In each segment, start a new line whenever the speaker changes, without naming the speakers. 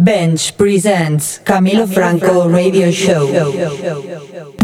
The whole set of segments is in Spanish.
Bench presents Camilo Franco Radio Show.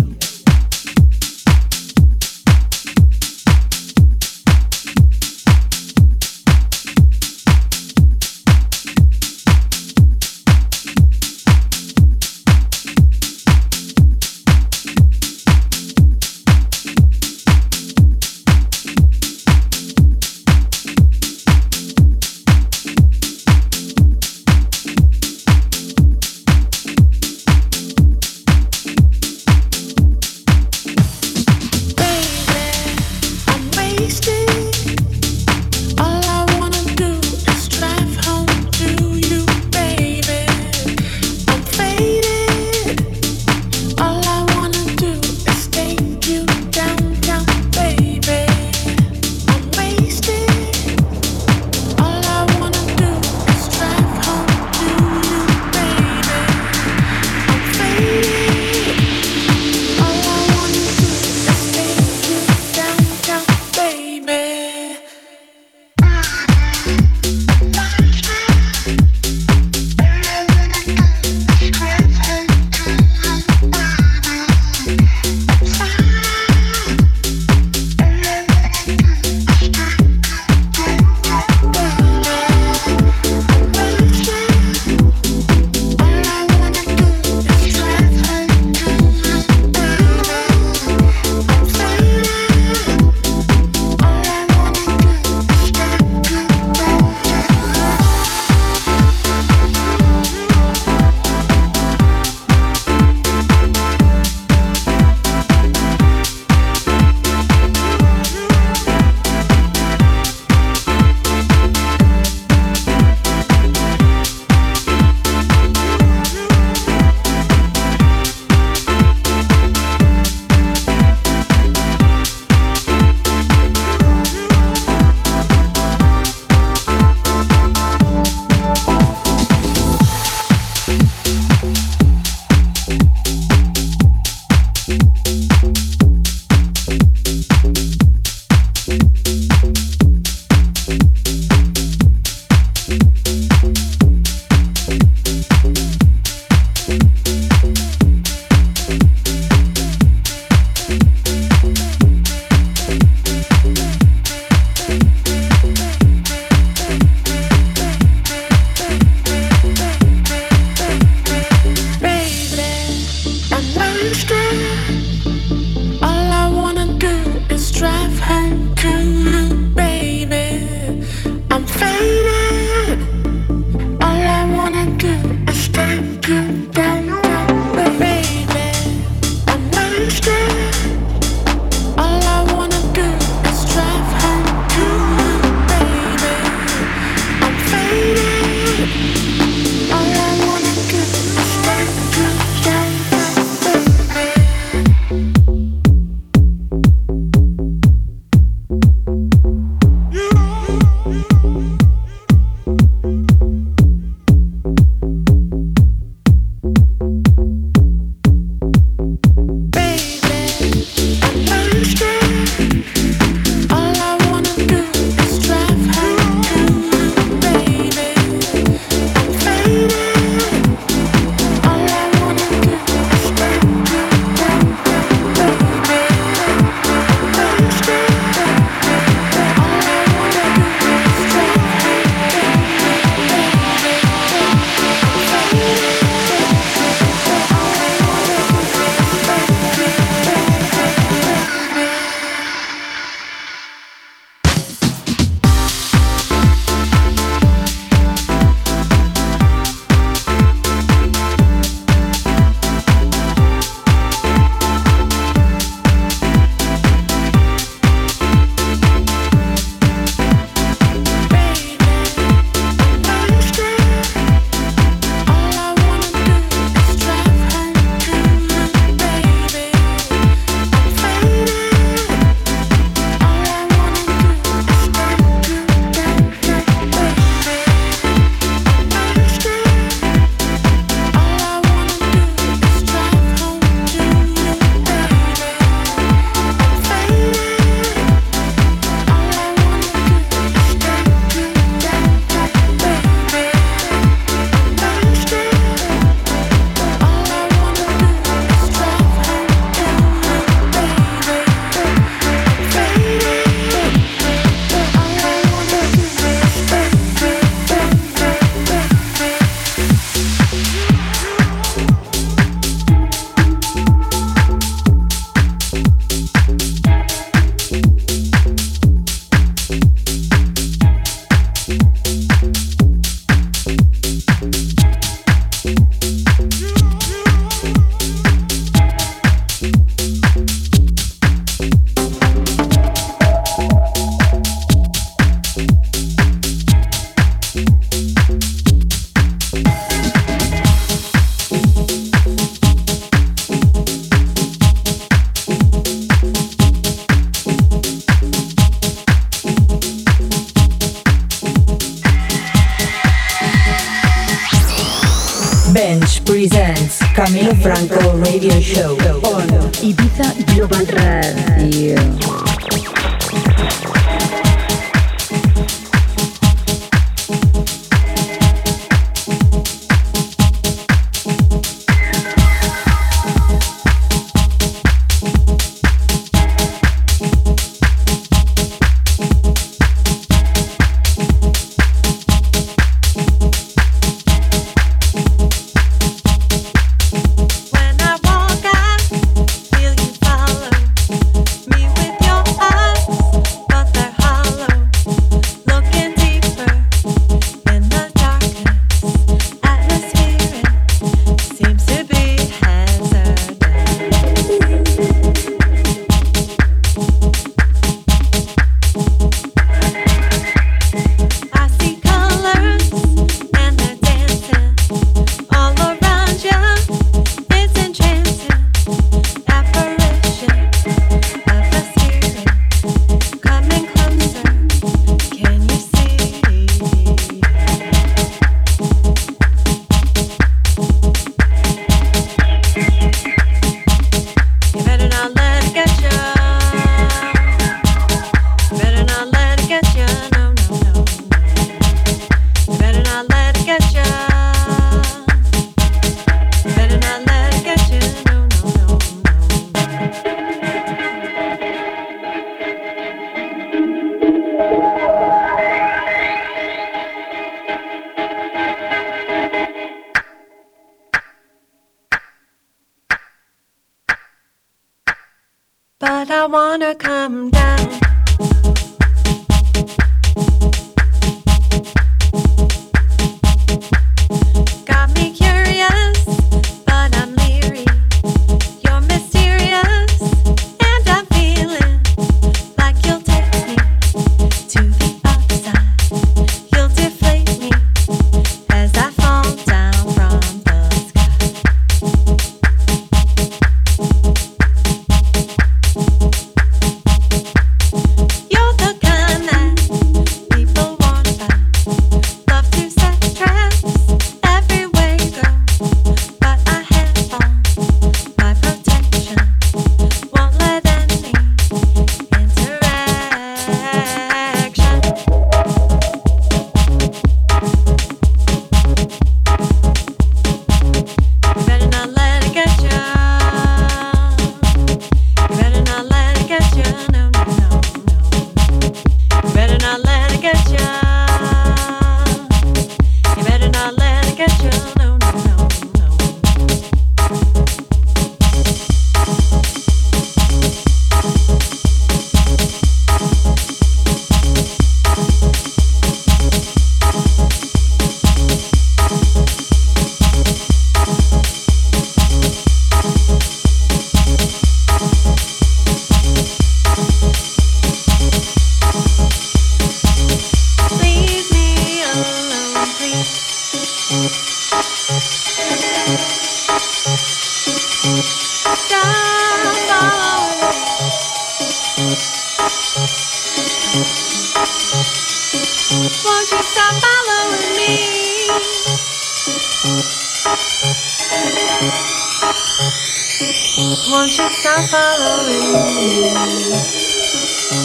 stop following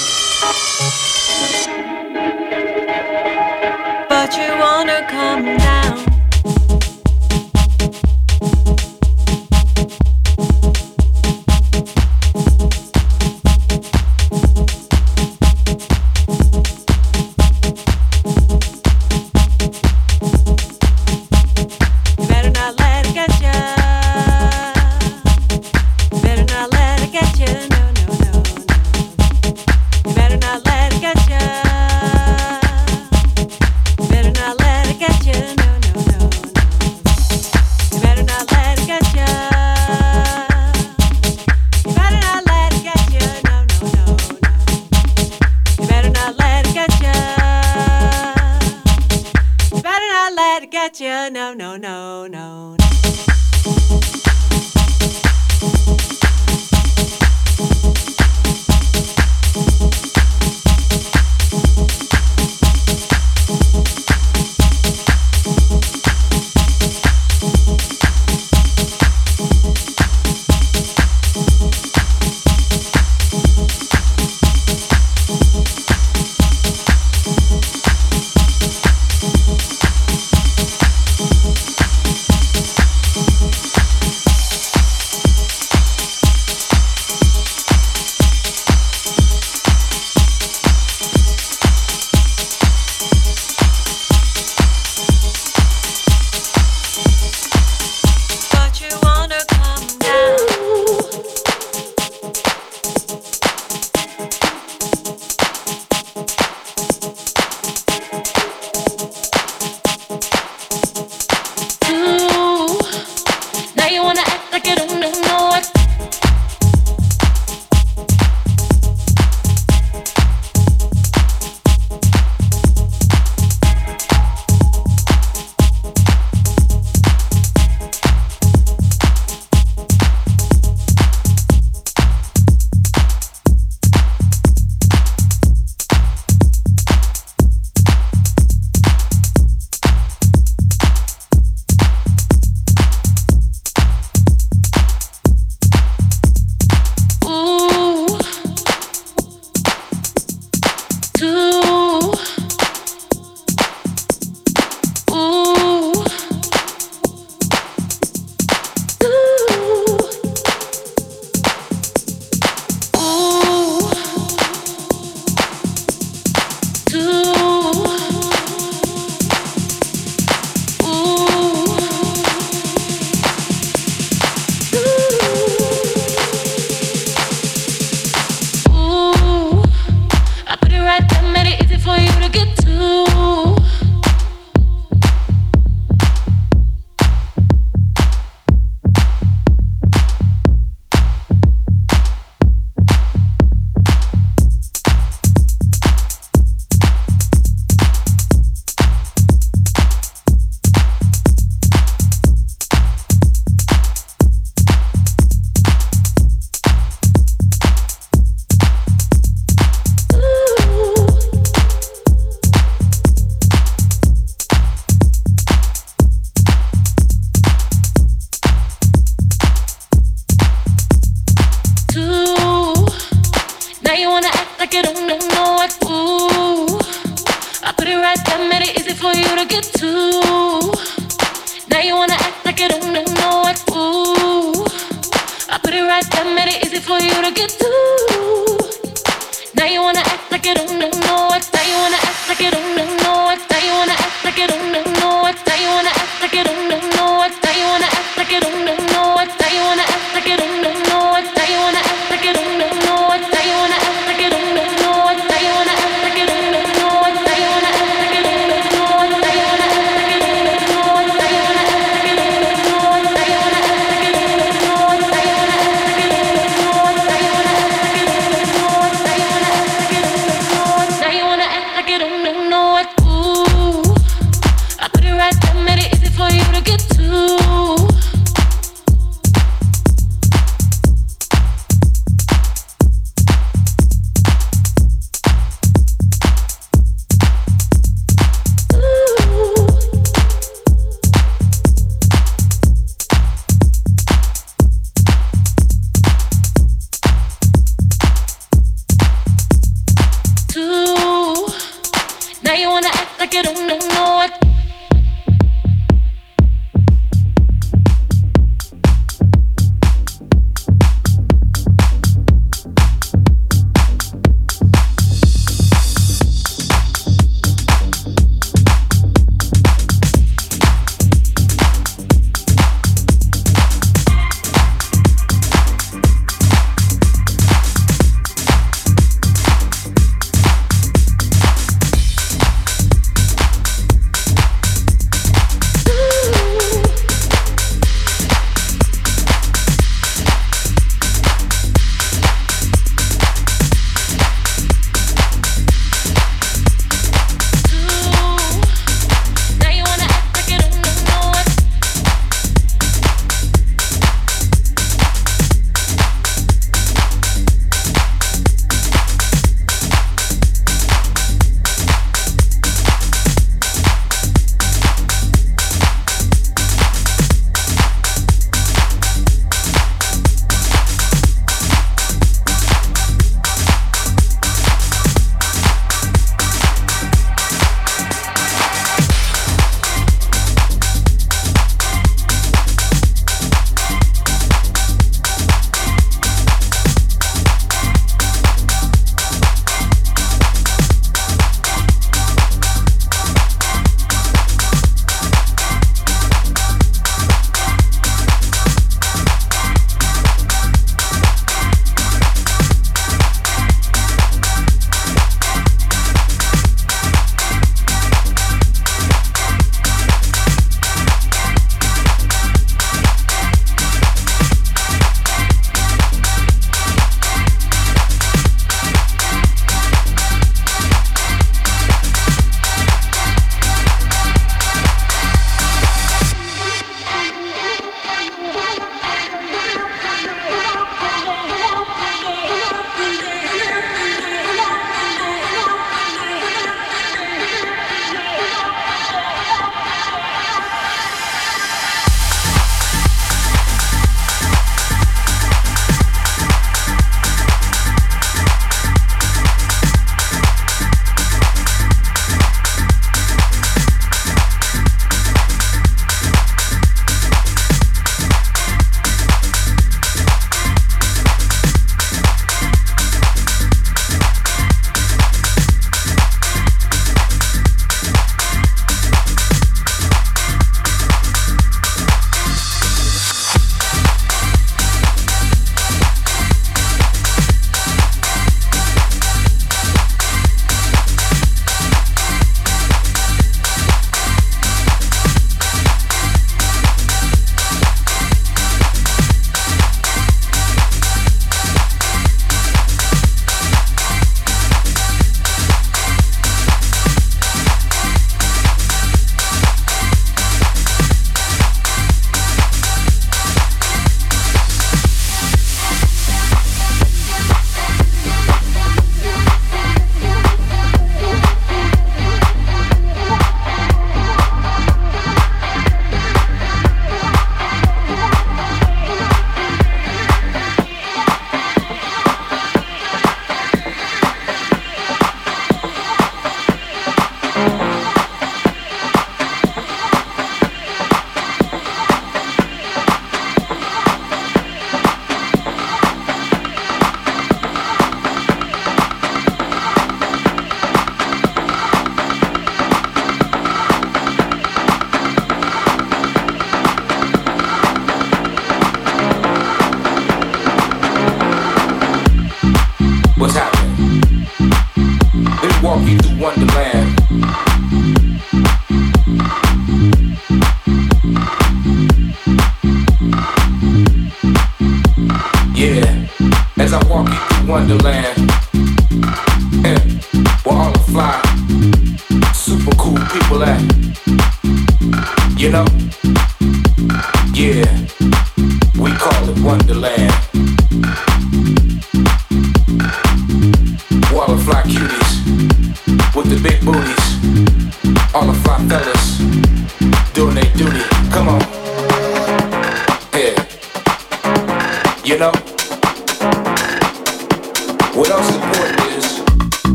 you.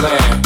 land.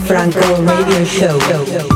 Franco Radio Show.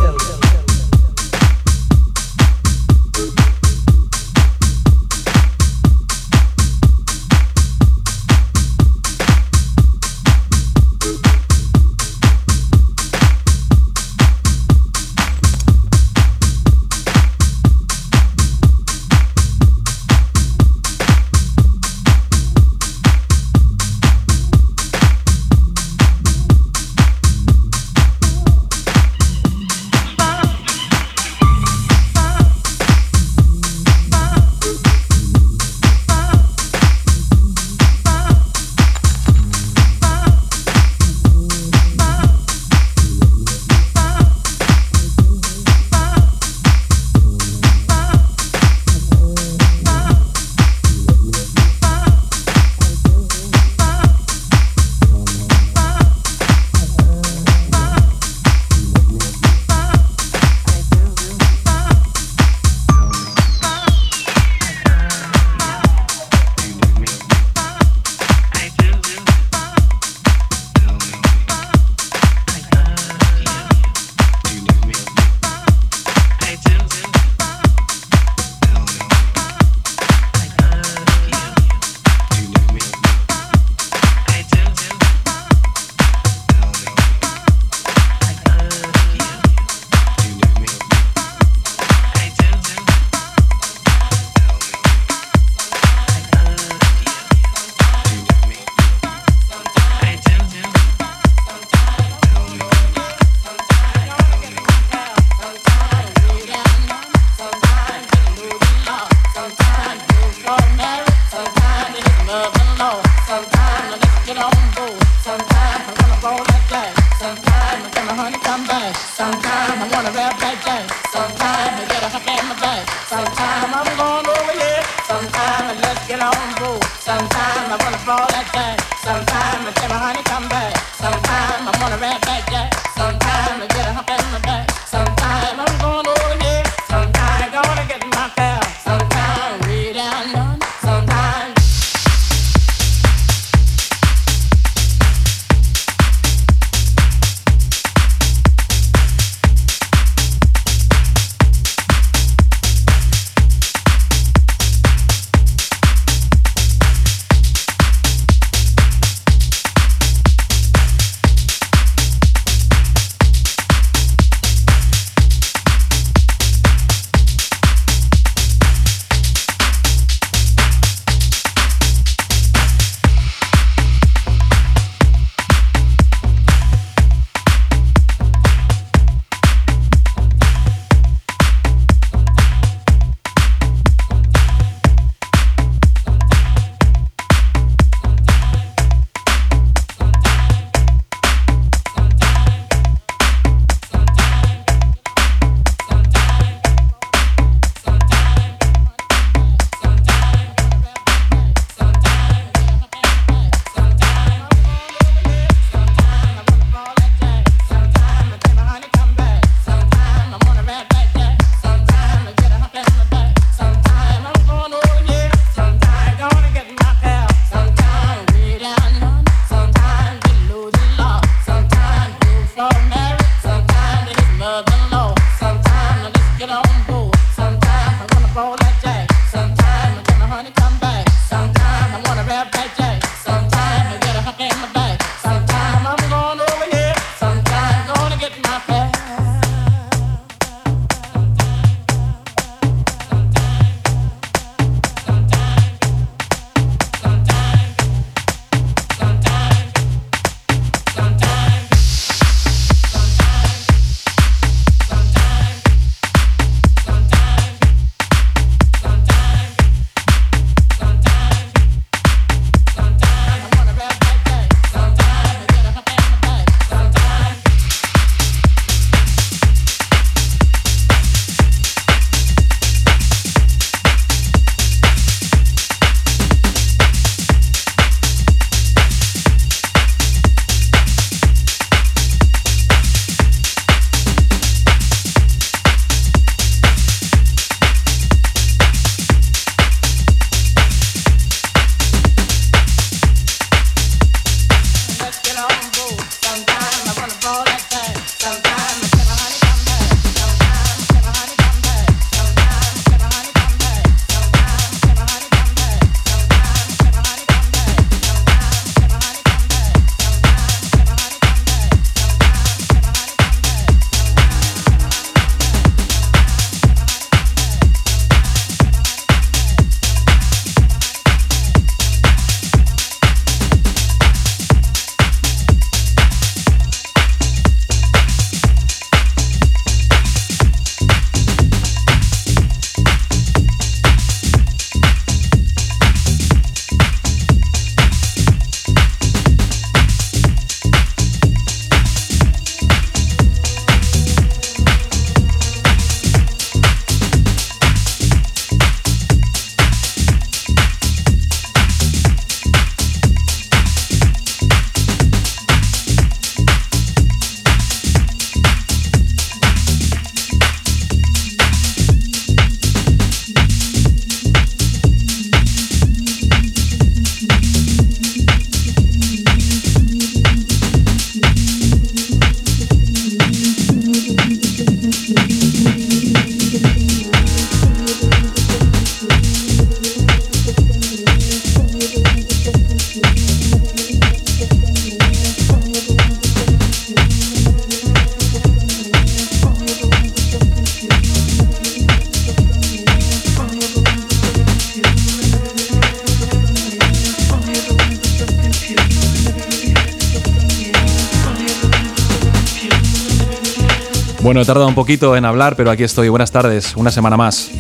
Bueno, he tardado un poquito en hablar, pero aquí estoy. Buenas tardes, una semana más.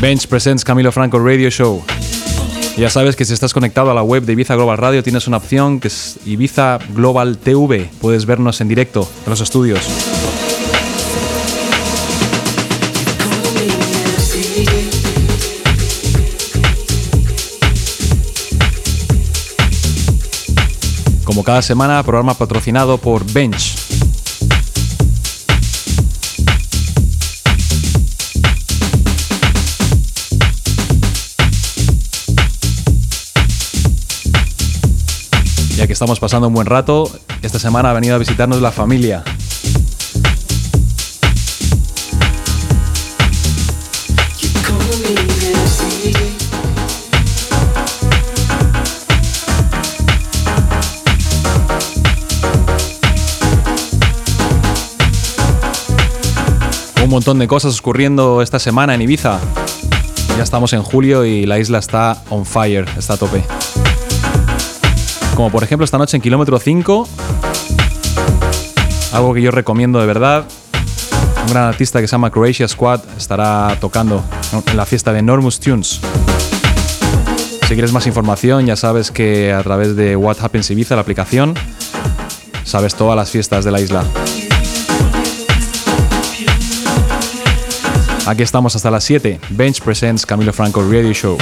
Bench Presents Camilo Franco Radio Show. Ya sabes que si estás conectado a la web de Ibiza Global Radio tienes una opción que es Ibiza Global TV. Puedes vernos en directo en los estudios. Cada semana, programa patrocinado por Bench. Ya que estamos pasando un buen rato, esta semana ha venido a visitarnos la familia. Un montón de cosas ocurriendo esta semana en Ibiza. Ya estamos en julio y la isla está on fire, está a tope. Como por ejemplo esta noche en kilómetro 5, algo que yo recomiendo de verdad. Un gran artista que se llama Croatia Squad estará tocando en la fiesta de Enormous Tunes. Si quieres más información, ya sabes que a través de What Happens Ibiza, la aplicación, sabes todas las fiestas de la isla. Aquí estamos hasta las 7. Bench Presents Camilo Franco Radio Show.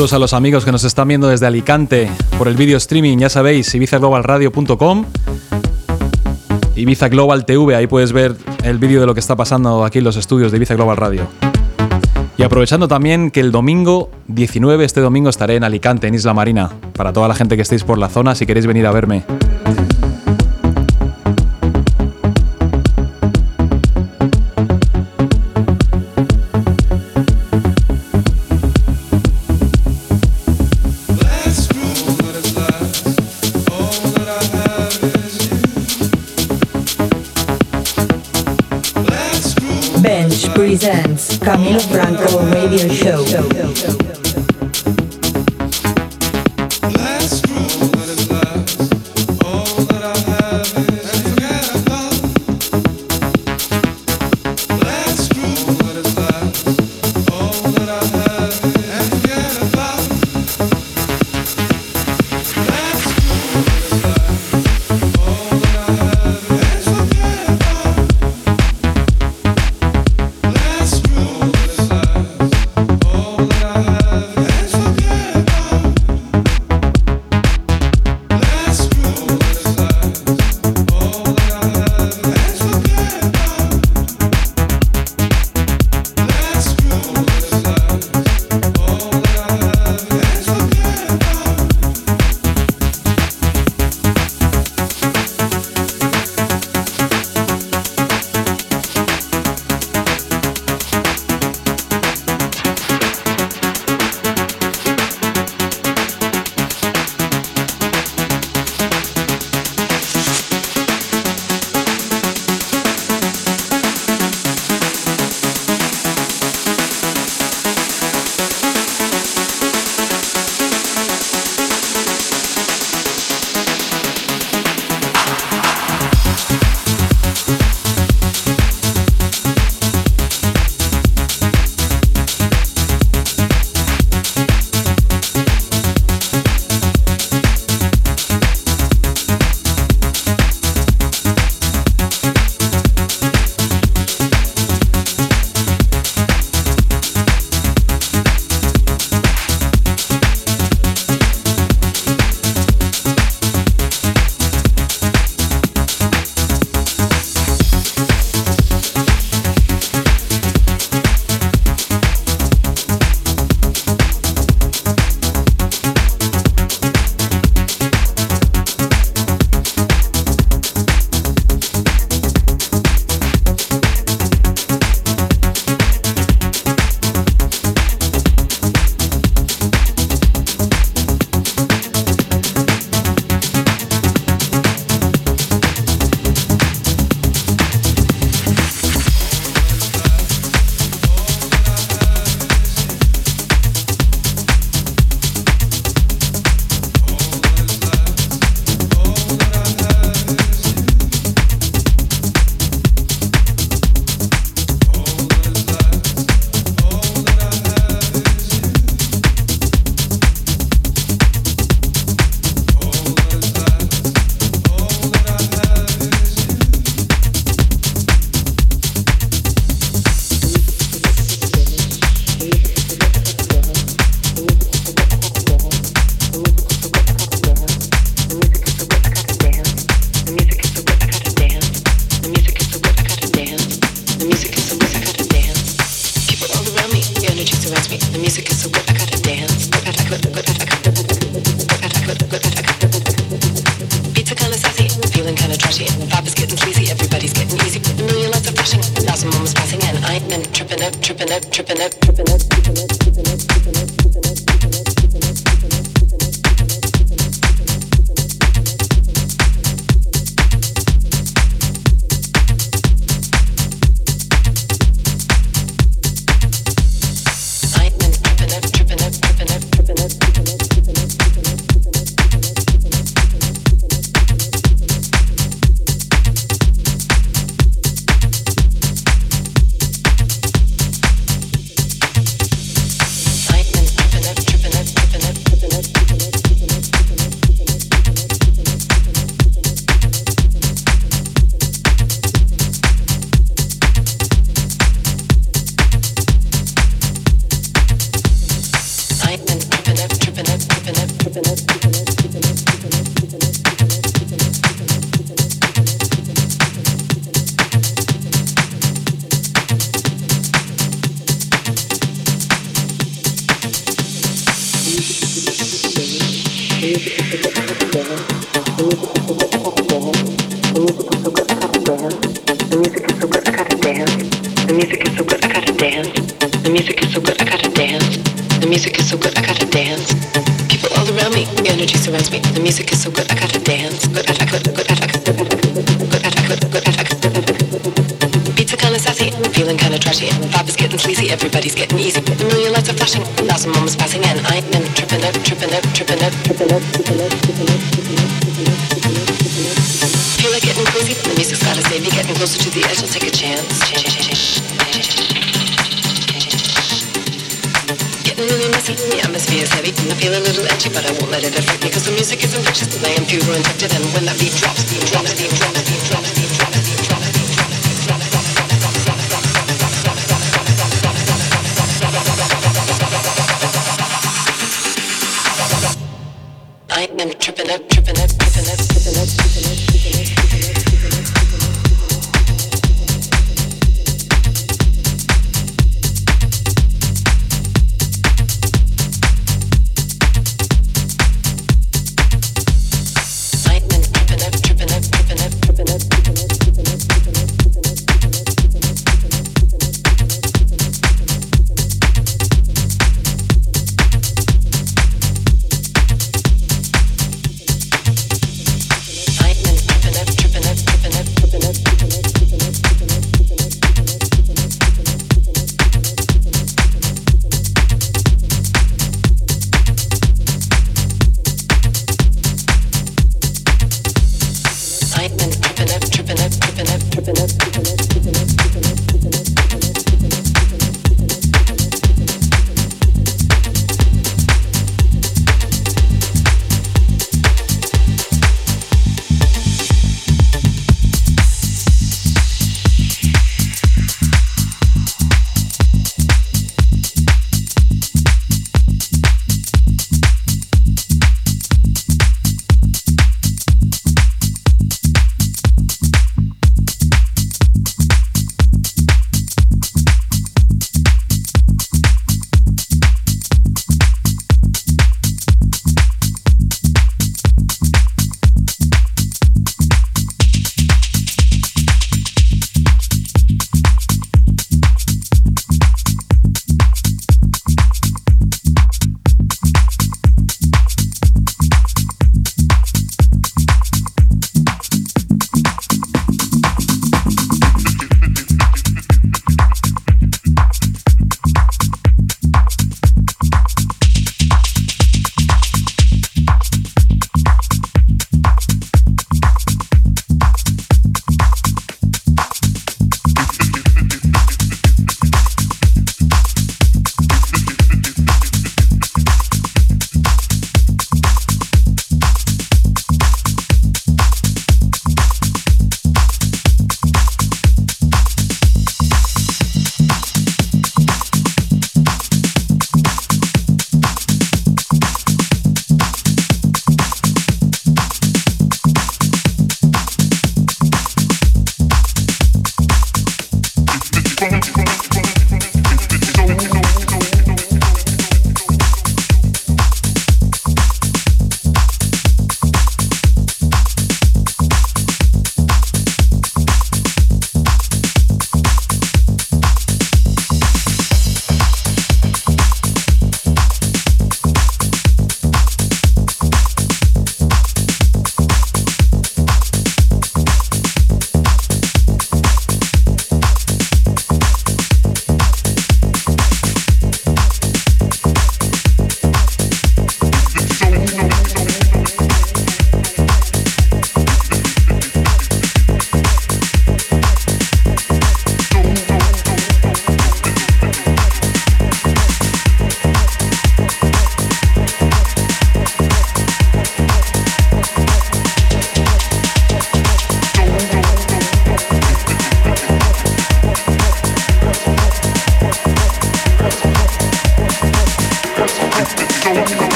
Saludos a los amigos que nos están viendo desde Alicante por el video streaming, ya sabéis, ibizaglobalradio.com, Ibiza Global TV, ahí puedes ver el vídeo de lo que está pasando aquí en los estudios de Ibiza Global Radio. Y aprovechando también que el domingo 19, este domingo estaré en Alicante, en Isla Marina, para toda la gente que estéis por la zona, si queréis venir a verme.
Presents Camilo Franco Radio Show.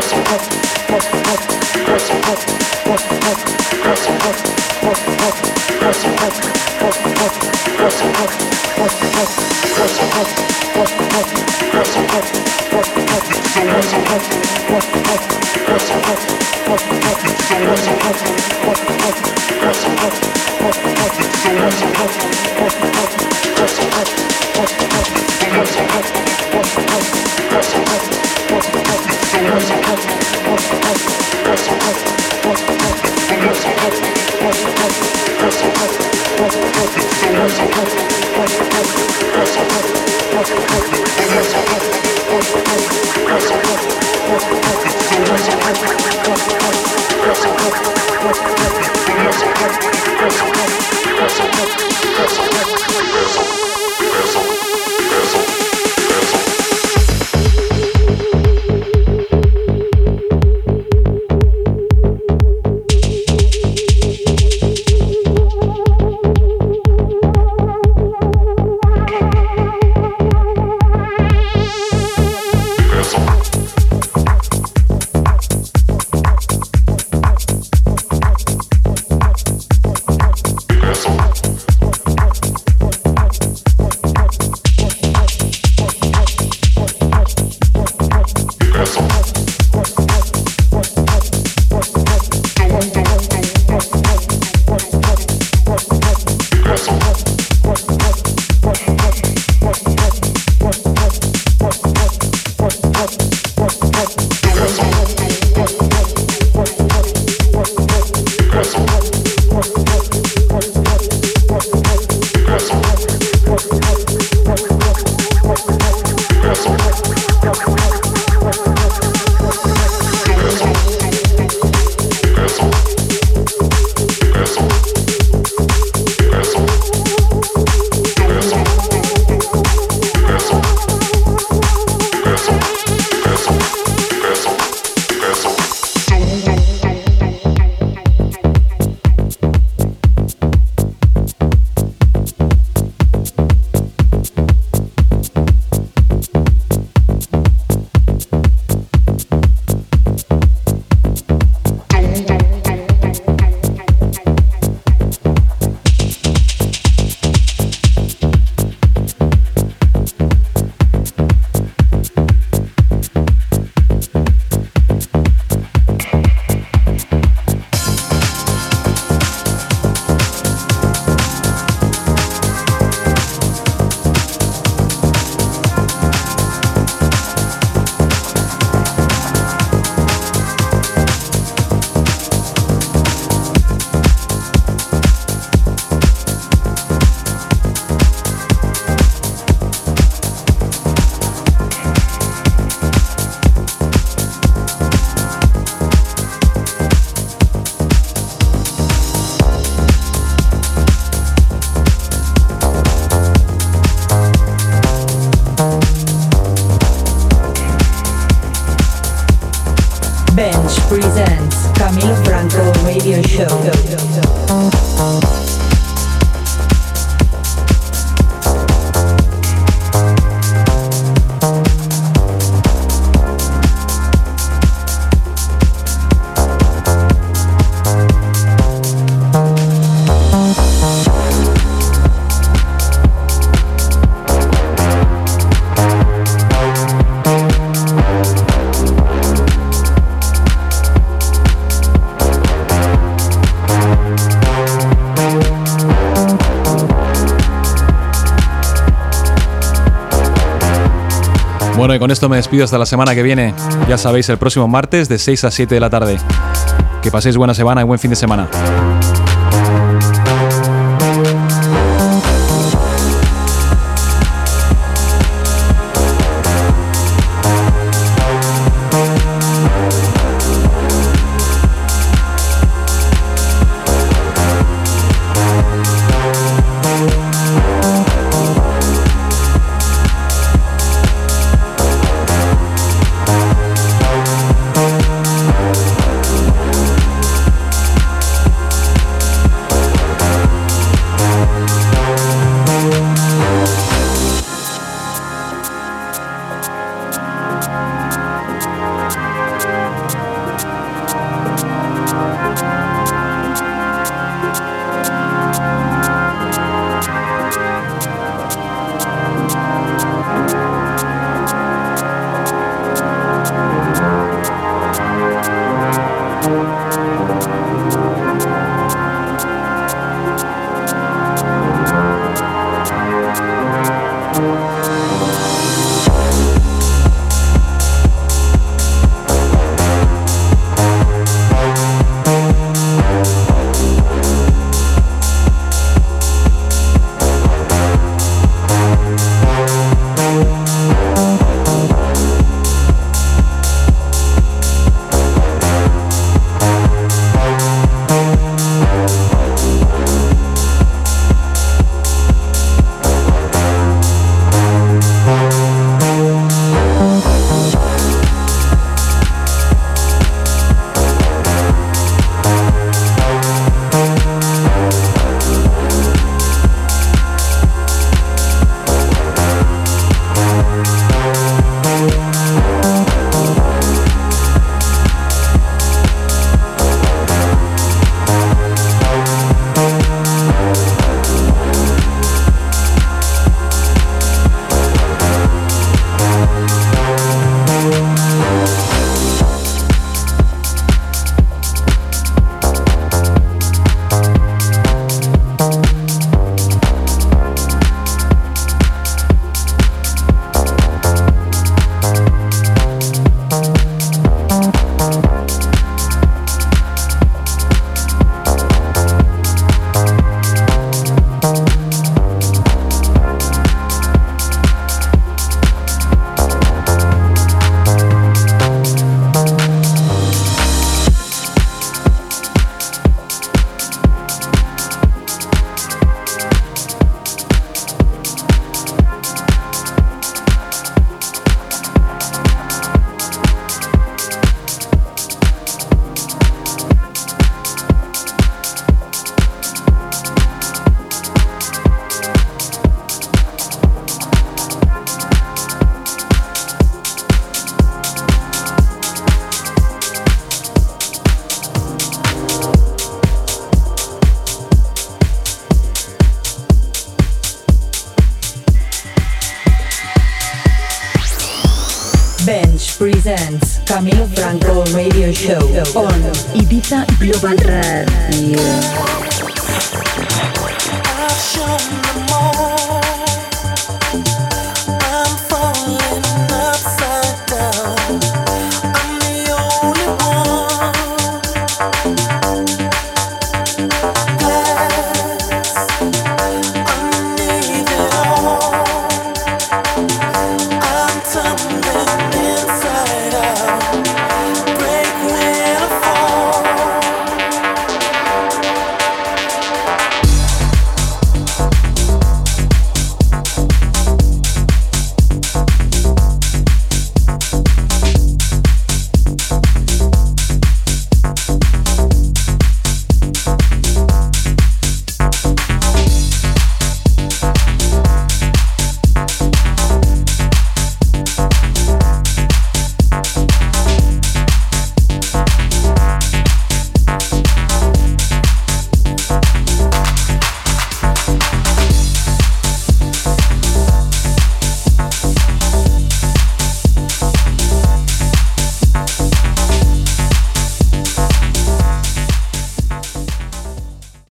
Thank you.
Esto me despido hasta la semana que viene. Ya sabéis, el próximo martes de 6 a 7 de la tarde. Que paséis buena semana y buen fin de semana.
Global Radio.